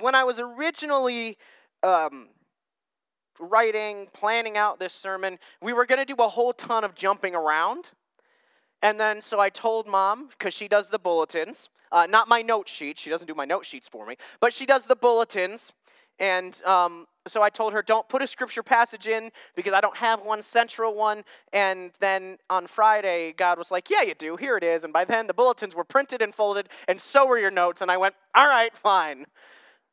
When I was originally um, writing, planning out this sermon, we were going to do a whole ton of jumping around. And then, so I told mom, because she does the bulletins, uh, not my note sheet, she doesn't do my note sheets for me, but she does the bulletins. And um, so I told her, don't put a scripture passage in because I don't have one central one. And then on Friday, God was like, yeah, you do. Here it is. And by then, the bulletins were printed and folded, and so were your notes. And I went, all right, fine.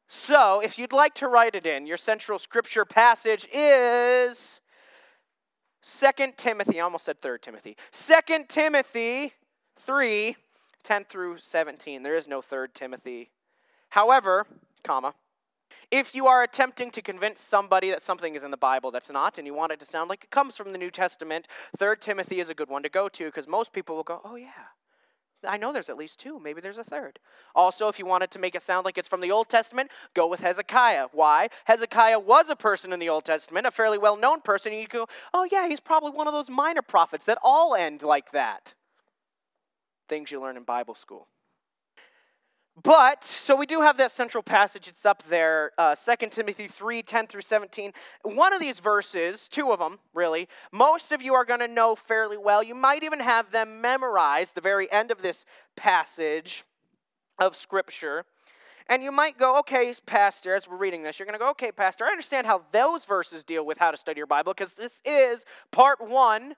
So if you'd like to write it in, your central scripture passage is 2 Timothy, I almost said 3 Timothy. 2 Timothy 3, 10 through 17. There is no 3 Timothy. However, comma, if you are attempting to convince somebody that something is in the Bible that's not, and you want it to sound like it comes from the New Testament, 3 Timothy is a good one to go to because most people will go, oh, yeah. I know there's at least two. Maybe there's a third. Also, if you wanted to make it sound like it's from the Old Testament, go with Hezekiah. Why? Hezekiah was a person in the Old Testament, a fairly well known person. And you go, oh, yeah, he's probably one of those minor prophets that all end like that. Things you learn in Bible school. But, so we do have that central passage. It's up there, uh, 2 Timothy 3 10 through 17. One of these verses, two of them, really, most of you are going to know fairly well. You might even have them memorized, the very end of this passage of Scripture. And you might go, okay, Pastor, as we're reading this, you're going to go, okay, Pastor, I understand how those verses deal with how to study your Bible because this is part one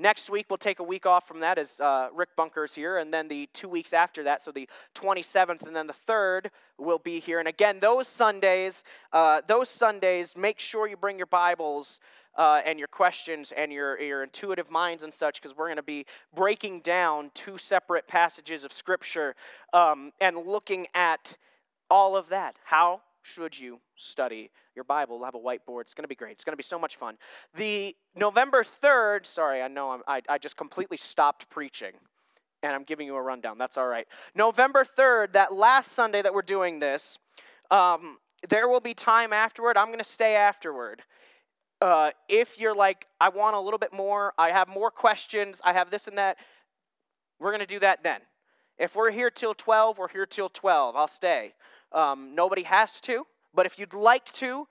Next week, we'll take a week off from that as uh, Rick Bunker's here. And then the two weeks after that, so the 27th and then the 3rd, will be here. And again, those Sundays, uh, those Sundays, make sure you bring your Bibles uh, and your questions and your, your intuitive minds and such, because we're going to be breaking down two separate passages of Scripture um, and looking at all of that. How should you study your Bible? We'll have a whiteboard. It's going to be great. It's going to be so much fun. The November 3rd, sorry, I know I'm, I, I just completely stopped preaching and I'm giving you a rundown. That's all right. November 3rd, that last Sunday that we're doing this, um, there will be time afterward. I'm going to stay afterward. Uh, if you're like, I want a little bit more, I have more questions, I have this and that, we're going to do that then. If we're here till 12, we're here till 12. I'll stay. Um, nobody has to, but if you'd like to,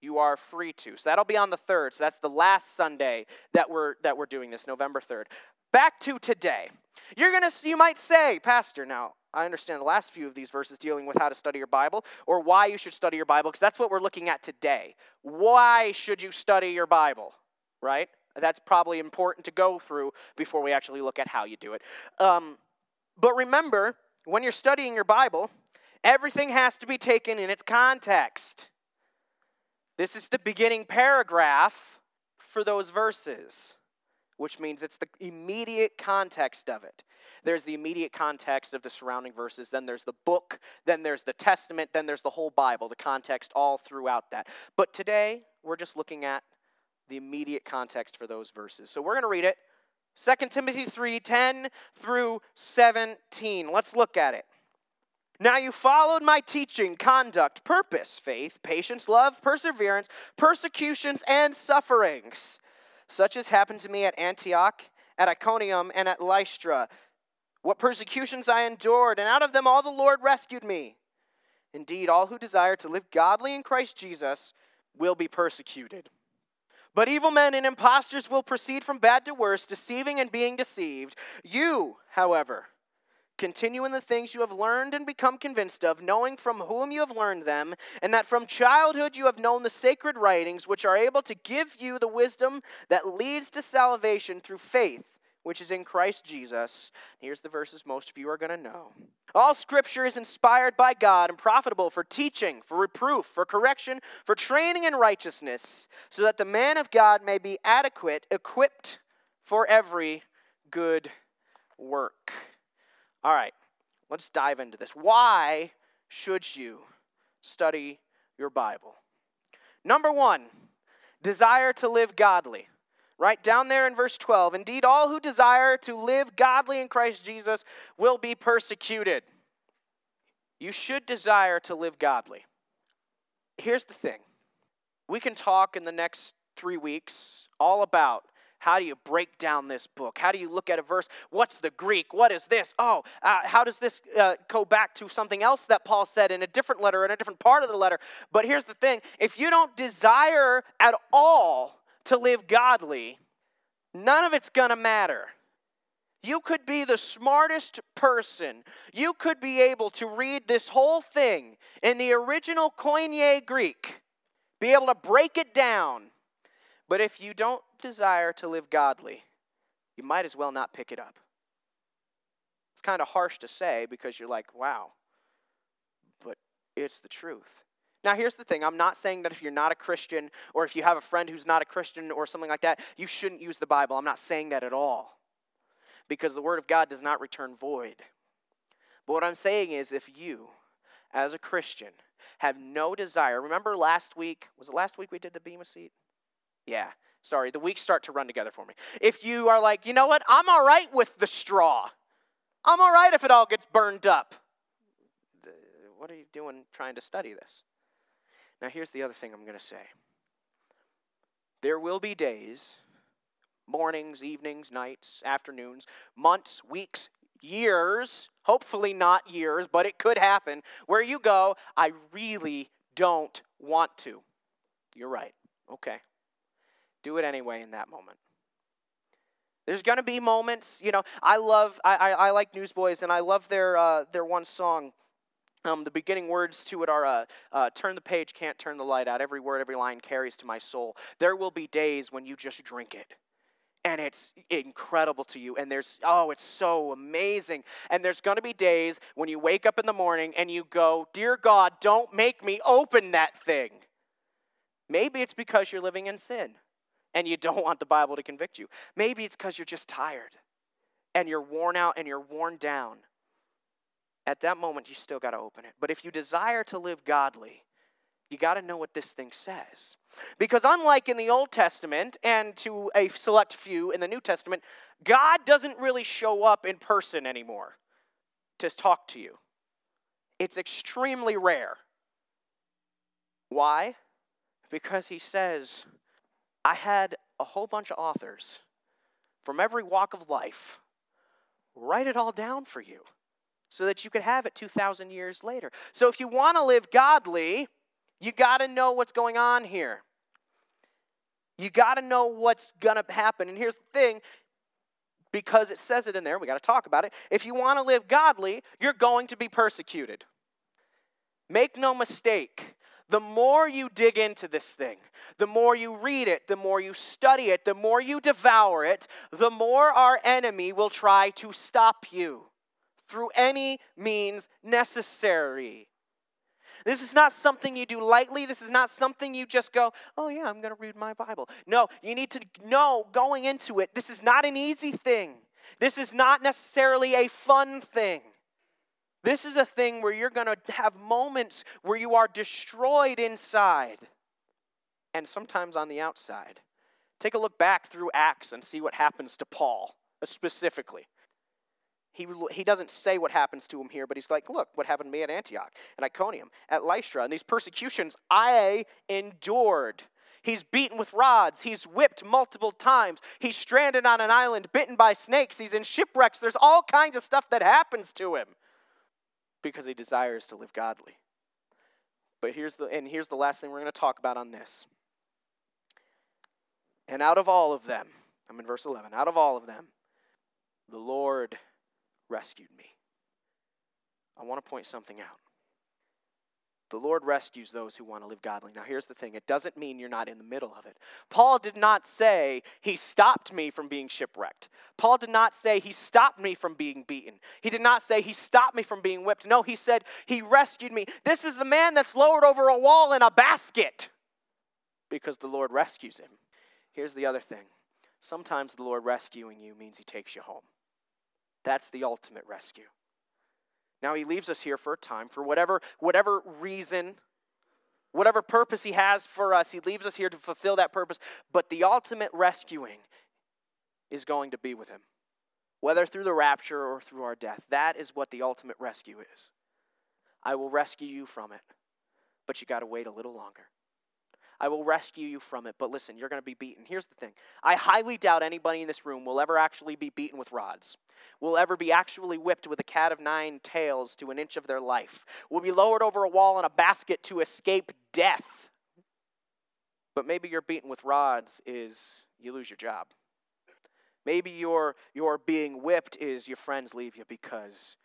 you are free to. So that'll be on the 3rd. So that's the last Sunday that we're that we're doing this, November 3rd. Back to today. You're going to you might say, "Pastor, now I understand the last few of these verses dealing with how to study your Bible or why you should study your Bible because that's what we're looking at today. Why should you study your Bible?" Right? That's probably important to go through before we actually look at how you do it. Um, but remember, when you're studying your Bible, Everything has to be taken in its context. This is the beginning paragraph for those verses, which means it's the immediate context of it. There's the immediate context of the surrounding verses, then there's the book, then there's the Testament, then there's the whole Bible, the context all throughout that. But today, we're just looking at the immediate context for those verses. So we're going to read it 2 Timothy 3 10 through 17. Let's look at it. Now you followed my teaching, conduct, purpose, faith, patience, love, perseverance, persecutions, and sufferings, such as happened to me at Antioch, at Iconium, and at Lystra. What persecutions I endured, and out of them all the Lord rescued me. Indeed, all who desire to live godly in Christ Jesus will be persecuted. But evil men and impostors will proceed from bad to worse, deceiving and being deceived. You, however, Continue in the things you have learned and become convinced of, knowing from whom you have learned them, and that from childhood you have known the sacred writings, which are able to give you the wisdom that leads to salvation through faith, which is in Christ Jesus. Here's the verses most of you are going to know. All scripture is inspired by God and profitable for teaching, for reproof, for correction, for training in righteousness, so that the man of God may be adequate, equipped for every good work. All right, let's dive into this. Why should you study your Bible? Number one, desire to live godly. Right down there in verse 12. Indeed, all who desire to live godly in Christ Jesus will be persecuted. You should desire to live godly. Here's the thing we can talk in the next three weeks all about How do you break down this book? How do you look at a verse? What's the Greek? What is this? Oh, uh, how does this uh, go back to something else that Paul said in a different letter, in a different part of the letter? But here's the thing if you don't desire at all to live godly, none of it's going to matter. You could be the smartest person. You could be able to read this whole thing in the original Koine Greek, be able to break it down. But if you don't desire to live godly, you might as well not pick it up. It's kind of harsh to say because you're like, wow, but it's the truth. Now, here's the thing I'm not saying that if you're not a Christian or if you have a friend who's not a Christian or something like that, you shouldn't use the Bible. I'm not saying that at all because the Word of God does not return void. But what I'm saying is if you, as a Christian, have no desire, remember last week, was it last week we did the Bema seat? Yeah, sorry, the weeks start to run together for me. If you are like, you know what, I'm all right with the straw, I'm all right if it all gets burned up. What are you doing trying to study this? Now, here's the other thing I'm going to say. There will be days mornings, evenings, nights, afternoons, months, weeks, years, hopefully not years, but it could happen, where you go, I really don't want to. You're right. Okay. Do it anyway in that moment. There's going to be moments, you know, I love, I, I, I like Newsboys, and I love their, uh, their one song. Um, the beginning words to it are uh, uh, turn the page, can't turn the light out. Every word, every line carries to my soul. There will be days when you just drink it and it's incredible to you and there's oh it's so amazing and there's going to be days when you wake up in the morning and you go dear god don't make me open that thing maybe it's because you're living in sin and you don't want the bible to convict you maybe it's because you're just tired and you're worn out and you're worn down at that moment you still got to open it but if you desire to live godly you got to know what this thing says. Because unlike in the Old Testament and to a select few in the New Testament, God doesn't really show up in person anymore to talk to you. It's extremely rare. Why? Because he says, I had a whole bunch of authors from every walk of life write it all down for you so that you could have it 2,000 years later. So if you want to live godly, you got to know what's going on here. You got to know what's going to happen. And here's the thing because it says it in there, we got to talk about it. If you want to live godly, you're going to be persecuted. Make no mistake. The more you dig into this thing, the more you read it, the more you study it, the more you devour it, the more our enemy will try to stop you through any means necessary. This is not something you do lightly. This is not something you just go, oh, yeah, I'm going to read my Bible. No, you need to know going into it, this is not an easy thing. This is not necessarily a fun thing. This is a thing where you're going to have moments where you are destroyed inside and sometimes on the outside. Take a look back through Acts and see what happens to Paul uh, specifically. He, he doesn't say what happens to him here, but he's like, look, what happened to me at Antioch, at Iconium, at Lystra. And these persecutions I endured. He's beaten with rods. He's whipped multiple times. He's stranded on an island, bitten by snakes. He's in shipwrecks. There's all kinds of stuff that happens to him because he desires to live godly. But here's the and here's the last thing we're going to talk about on this. And out of all of them, I'm in verse 11. Out of all of them, the Lord rescued me. I want to point something out. The Lord rescues those who want to live godly. Now, here's the thing it doesn't mean you're not in the middle of it. Paul did not say, He stopped me from being shipwrecked. Paul did not say, He stopped me from being beaten. He did not say, He stopped me from being whipped. No, he said, He rescued me. This is the man that's lowered over a wall in a basket because the Lord rescues him. Here's the other thing sometimes the Lord rescuing you means He takes you home. That's the ultimate rescue. Now he leaves us here for a time for whatever whatever reason, whatever purpose he has for us, he leaves us here to fulfill that purpose, but the ultimate rescuing is going to be with him. Whether through the rapture or through our death. That is what the ultimate rescue is. I will rescue you from it, but you got to wait a little longer. I will rescue you from it. But listen, you're going to be beaten. Here's the thing I highly doubt anybody in this room will ever actually be beaten with rods, will ever be actually whipped with a cat of nine tails to an inch of their life, will be lowered over a wall in a basket to escape death. But maybe you're beaten with rods is you lose your job. Maybe your, your being whipped is your friends leave you because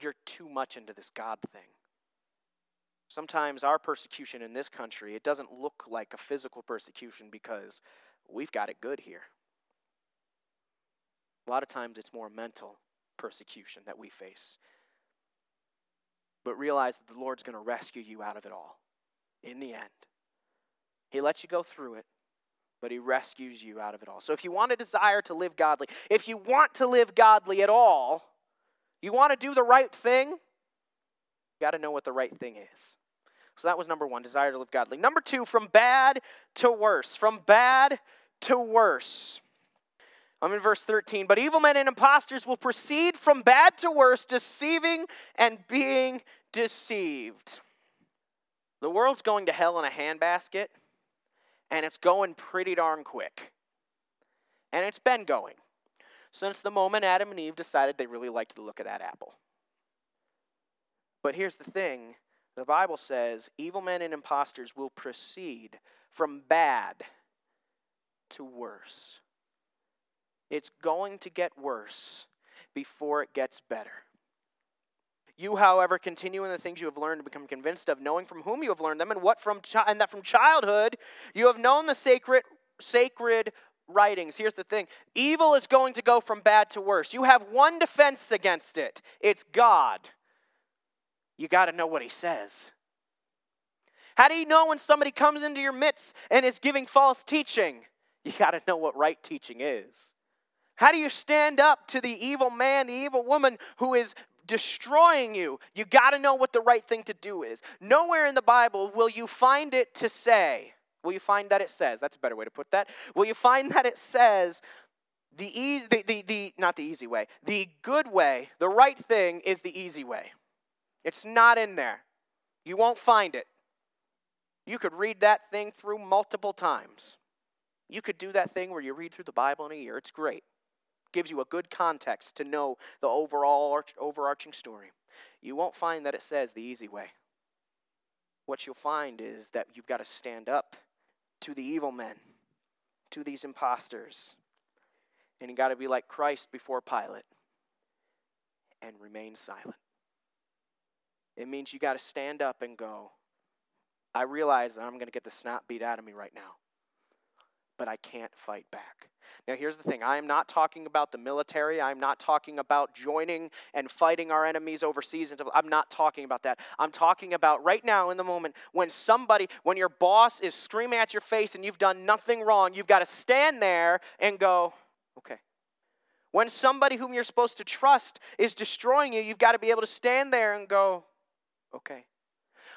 you're too much into this God thing. Sometimes our persecution in this country, it doesn't look like a physical persecution because we've got it good here. A lot of times it's more mental persecution that we face. But realize that the Lord's going to rescue you out of it all in the end. He lets you go through it, but He rescues you out of it all. So if you want a desire to live godly, if you want to live godly at all, you want to do the right thing, you got to know what the right thing is. So that was number one, desire to live godly. Number two, from bad to worse. From bad to worse. I'm in verse 13. But evil men and impostors will proceed from bad to worse, deceiving and being deceived. The world's going to hell in a handbasket, and it's going pretty darn quick. And it's been going since the moment Adam and Eve decided they really liked the look of that apple. But here's the thing the Bible says evil men and impostors will proceed from bad to worse. It's going to get worse before it gets better. You, however, continue in the things you have learned to become convinced of, knowing from whom you have learned them, and what from chi- and that from childhood you have known the sacred sacred writings. Here's the thing: evil is going to go from bad to worse. You have one defense against it. It's God you got to know what he says. How do you know when somebody comes into your midst and is giving false teaching? You got to know what right teaching is. How do you stand up to the evil man, the evil woman who is destroying you? You got to know what the right thing to do is. Nowhere in the Bible will you find it to say, will you find that it says, that's a better way to put that. Will you find that it says, the easy, the, the, the, not the easy way, the good way, the right thing is the easy way. It's not in there. You won't find it. You could read that thing through multiple times. You could do that thing where you read through the Bible in a year. It's great. Gives you a good context to know the overall overarching story. You won't find that it says the easy way. What you'll find is that you've got to stand up to the evil men, to these imposters, and you've got to be like Christ before Pilate and remain silent. It means you got to stand up and go, I realize I'm going to get the snot beat out of me right now, but I can't fight back. Now, here's the thing I am not talking about the military. I'm not talking about joining and fighting our enemies overseas. I'm not talking about that. I'm talking about right now in the moment when somebody, when your boss is screaming at your face and you've done nothing wrong, you've got to stand there and go, okay. When somebody whom you're supposed to trust is destroying you, you've got to be able to stand there and go, okay.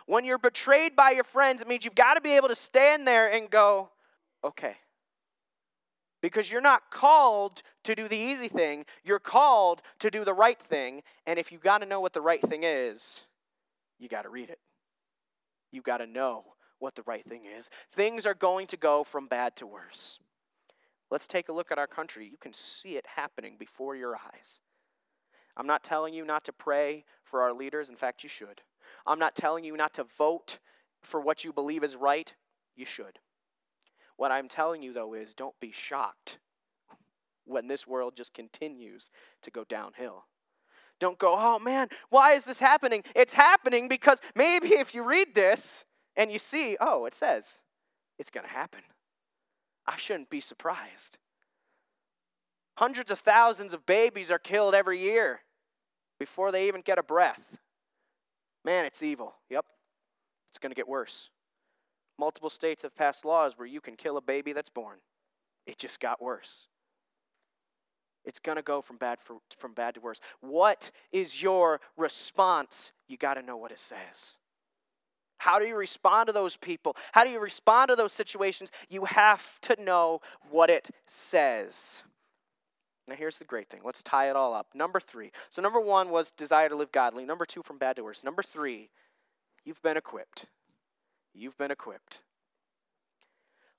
When you're betrayed by your friends, it means you've got to be able to stand there and go, okay. Because you're not called to do the easy thing, you're called to do the right thing. And if you've got to know what the right thing is, you got to read it. You've got to know what the right thing is. Things are going to go from bad to worse. Let's take a look at our country. You can see it happening before your eyes. I'm not telling you not to pray for our leaders. In fact, you should. I'm not telling you not to vote for what you believe is right. You should. What I'm telling you, though, is don't be shocked when this world just continues to go downhill. Don't go, oh man, why is this happening? It's happening because maybe if you read this and you see, oh, it says it's going to happen. I shouldn't be surprised. Hundreds of thousands of babies are killed every year before they even get a breath. Man, it's evil. Yep. It's going to get worse. Multiple states have passed laws where you can kill a baby that's born. It just got worse. It's going to go from bad for, from bad to worse. What is your response? You got to know what it says. How do you respond to those people? How do you respond to those situations? You have to know what it says. Now, here's the great thing. Let's tie it all up. Number three. So, number one was desire to live godly. Number two, from bad to worse. Number three, you've been equipped. You've been equipped.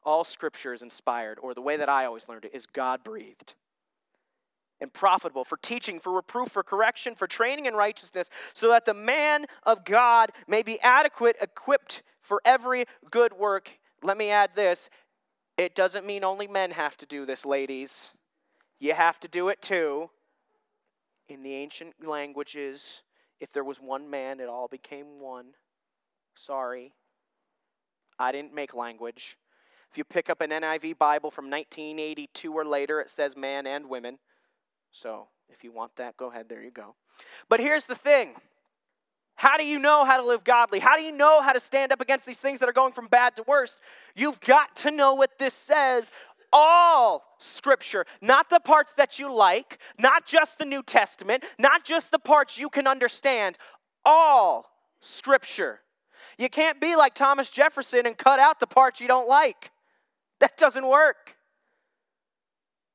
all scripture is inspired, or the way that I always learned it is God breathed and profitable for teaching, for reproof, for correction, for training in righteousness, so that the man of God may be adequate, equipped for every good work. Let me add this it doesn't mean only men have to do this, ladies. You have to do it too. In the ancient languages, if there was one man, it all became one. Sorry. I didn't make language. If you pick up an NIV Bible from 1982 or later, it says man and women. So if you want that, go ahead. There you go. But here's the thing how do you know how to live godly? How do you know how to stand up against these things that are going from bad to worse? You've got to know what this says. All scripture, not the parts that you like, not just the New Testament, not just the parts you can understand. All scripture. You can't be like Thomas Jefferson and cut out the parts you don't like. That doesn't work.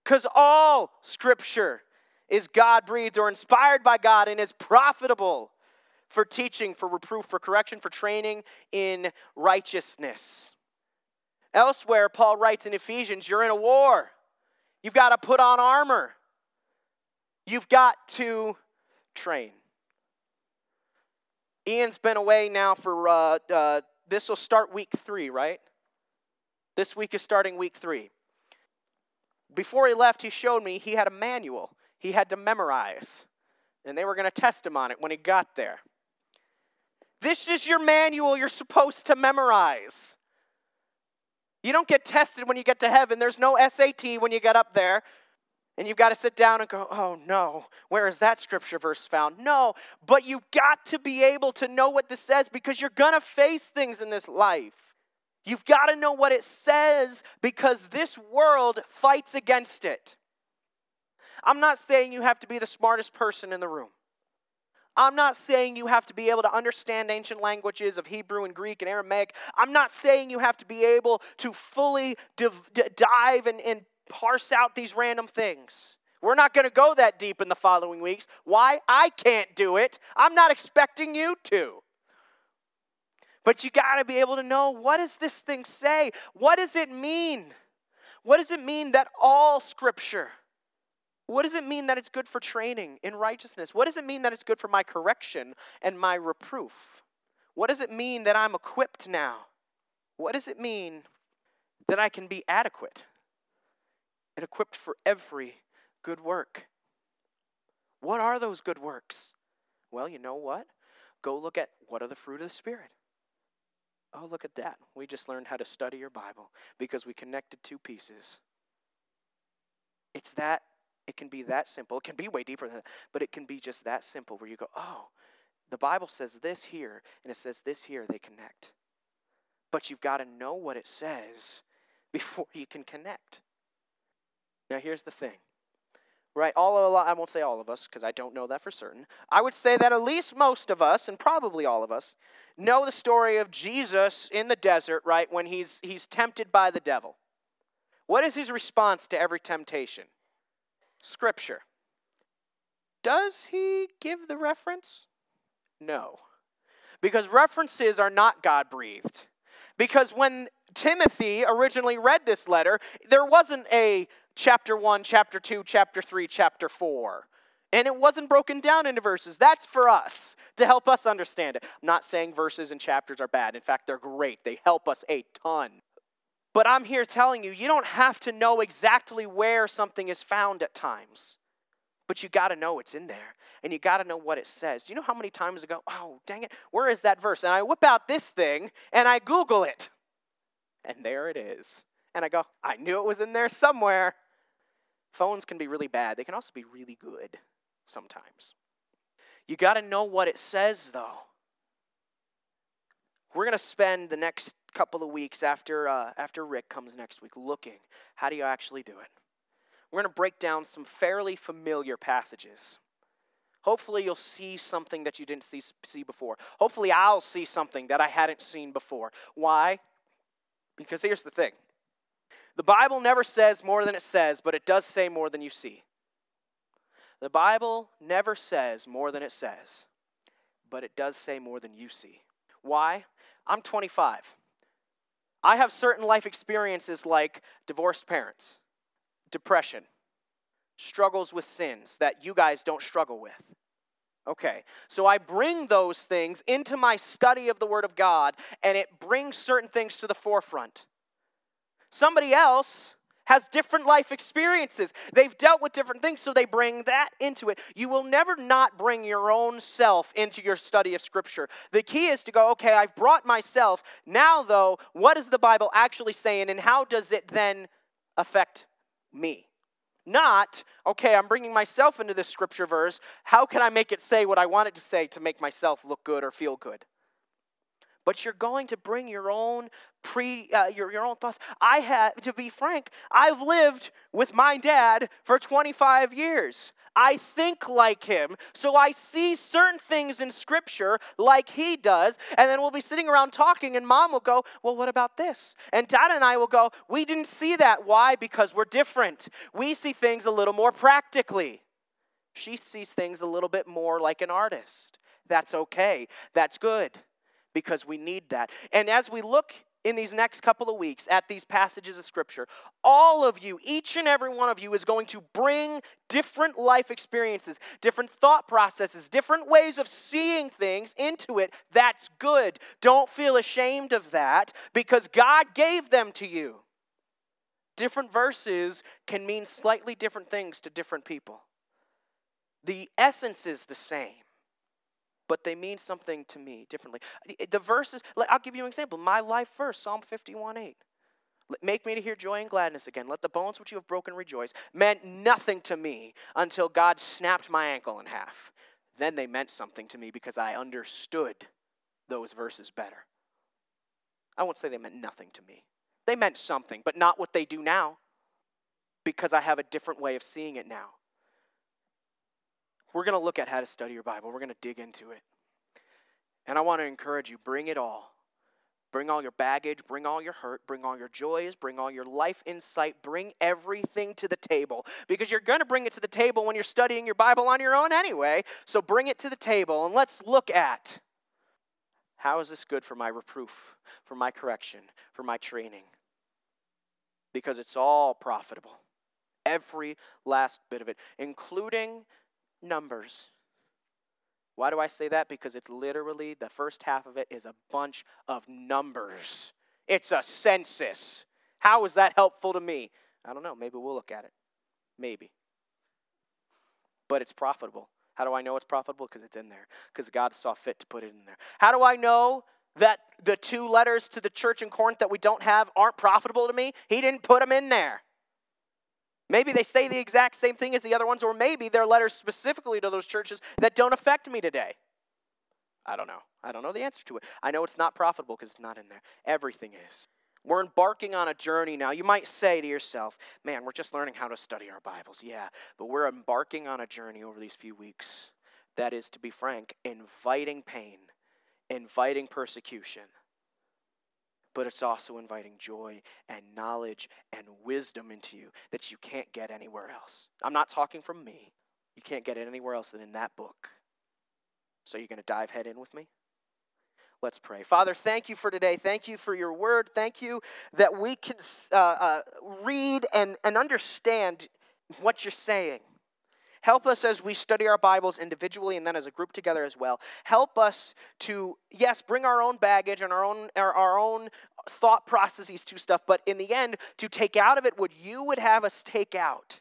Because all scripture is God breathed or inspired by God and is profitable for teaching, for reproof, for correction, for training in righteousness. Elsewhere, Paul writes in Ephesians, you're in a war. You've got to put on armor. You've got to train. Ian's been away now for, uh, uh, this will start week three, right? This week is starting week three. Before he left, he showed me he had a manual he had to memorize, and they were going to test him on it when he got there. This is your manual you're supposed to memorize. You don't get tested when you get to heaven. There's no SAT when you get up there. And you've got to sit down and go, oh no, where is that scripture verse found? No, but you've got to be able to know what this says because you're going to face things in this life. You've got to know what it says because this world fights against it. I'm not saying you have to be the smartest person in the room. I'm not saying you have to be able to understand ancient languages of Hebrew and Greek and Aramaic. I'm not saying you have to be able to fully div- dive and, and parse out these random things. We're not going to go that deep in the following weeks. Why? I can't do it. I'm not expecting you to. But you got to be able to know what does this thing say? What does it mean? What does it mean that all scripture what does it mean that it's good for training in righteousness? What does it mean that it's good for my correction and my reproof? What does it mean that I'm equipped now? What does it mean that I can be adequate and equipped for every good work? What are those good works? Well, you know what? Go look at what are the fruit of the Spirit. Oh, look at that. We just learned how to study your Bible because we connected two pieces. It's that it can be that simple. It can be way deeper than that, but it can be just that simple where you go, oh, the Bible says this here, and it says this here, they connect. But you've got to know what it says before you can connect. Now, here's the thing. Right, all of, I won't say all of us because I don't know that for certain. I would say that at least most of us, and probably all of us, know the story of Jesus in the desert, right, when he's, he's tempted by the devil. What is his response to every temptation? Scripture. Does he give the reference? No. Because references are not God breathed. Because when Timothy originally read this letter, there wasn't a chapter 1, chapter 2, chapter 3, chapter 4. And it wasn't broken down into verses. That's for us to help us understand it. I'm not saying verses and chapters are bad. In fact, they're great. They help us a ton. But I'm here telling you, you don't have to know exactly where something is found at times. But you got to know it's in there. And you got to know what it says. Do you know how many times I go, oh, dang it, where is that verse? And I whip out this thing and I Google it. And there it is. And I go, I knew it was in there somewhere. Phones can be really bad, they can also be really good sometimes. You got to know what it says, though. We're going to spend the next couple of weeks after, uh, after Rick comes next week looking. How do you actually do it? We're going to break down some fairly familiar passages. Hopefully, you'll see something that you didn't see, see before. Hopefully, I'll see something that I hadn't seen before. Why? Because here's the thing the Bible never says more than it says, but it does say more than you see. The Bible never says more than it says, but it does say more than you see. Why? I'm 25. I have certain life experiences like divorced parents, depression, struggles with sins that you guys don't struggle with. Okay, so I bring those things into my study of the Word of God, and it brings certain things to the forefront. Somebody else has different life experiences. They've dealt with different things, so they bring that into it. You will never not bring your own self into your study of Scripture. The key is to go, okay, I've brought myself. Now, though, what is the Bible actually saying, and how does it then affect me? Not, okay, I'm bringing myself into this scripture verse. How can I make it say what I want it to say to make myself look good or feel good? But you're going to bring your own pre uh, your, your own thoughts. I had to be frank, I've lived with my dad for 25 years. I think like him, so I see certain things in Scripture like he does, and then we'll be sitting around talking, and mom will go, Well, what about this? And dad and I will go, We didn't see that. Why? Because we're different. We see things a little more practically. She sees things a little bit more like an artist. That's okay. That's good because we need that. And as we look in these next couple of weeks at these passages of Scripture, all of you, each and every one of you, is going to bring different life experiences, different thought processes, different ways of seeing things into it. That's good. Don't feel ashamed of that because God gave them to you. Different verses can mean slightly different things to different people. The essence is the same but they mean something to me differently. The verses, I'll give you an example. My life verse, Psalm 51 8. Make me to hear joy and gladness again. Let the bones which you have broken rejoice. Meant nothing to me until God snapped my ankle in half. Then they meant something to me because I understood those verses better. I won't say they meant nothing to me. They meant something, but not what they do now because I have a different way of seeing it now. We're going to look at how to study your Bible. We're going to dig into it. And I want to encourage you bring it all. Bring all your baggage, bring all your hurt, bring all your joys, bring all your life insight, bring everything to the table. Because you're going to bring it to the table when you're studying your Bible on your own anyway. So bring it to the table and let's look at how is this good for my reproof, for my correction, for my training? Because it's all profitable. Every last bit of it, including numbers. Why do I say that? Because it's literally the first half of it is a bunch of numbers. It's a census. How is that helpful to me? I don't know. Maybe we'll look at it. Maybe. But it's profitable. How do I know it's profitable? Because it's in there. Because God saw fit to put it in there. How do I know that the two letters to the church in Corinth that we don't have aren't profitable to me? He didn't put them in there. Maybe they say the exact same thing as the other ones, or maybe they're letters specifically to those churches that don't affect me today. I don't know. I don't know the answer to it. I know it's not profitable because it's not in there. Everything is. We're embarking on a journey now. You might say to yourself, man, we're just learning how to study our Bibles. Yeah, but we're embarking on a journey over these few weeks that is, to be frank, inviting pain, inviting persecution but it's also inviting joy and knowledge and wisdom into you that you can't get anywhere else. I'm not talking from me. You can't get it anywhere else than in that book. So you're going to dive head in with me? Let's pray. Father, thank you for today. Thank you for your word. Thank you that we can uh, uh, read and, and understand what you're saying. Help us as we study our Bibles individually and then as a group together as well. Help us to, yes, bring our own baggage and our own, our, our own thought processes to stuff, but in the end, to take out of it what you would have us take out.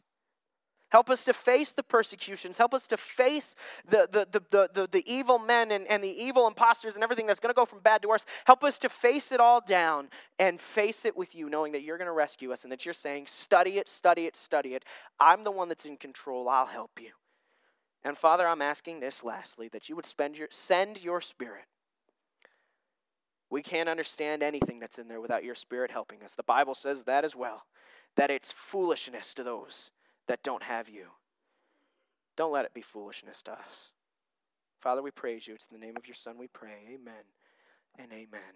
Help us to face the persecutions. Help us to face the, the, the, the, the, the evil men and, and the evil imposters and everything that's going to go from bad to worse. Help us to face it all down and face it with you, knowing that you're going to rescue us and that you're saying, study it, study it, study it. I'm the one that's in control. I'll help you. And Father, I'm asking this lastly that you would spend your, send your spirit. We can't understand anything that's in there without your spirit helping us. The Bible says that as well, that it's foolishness to those that don't have you. Don't let it be foolishness to us. Father, we praise you. It's in the name of your Son we pray. Amen and amen.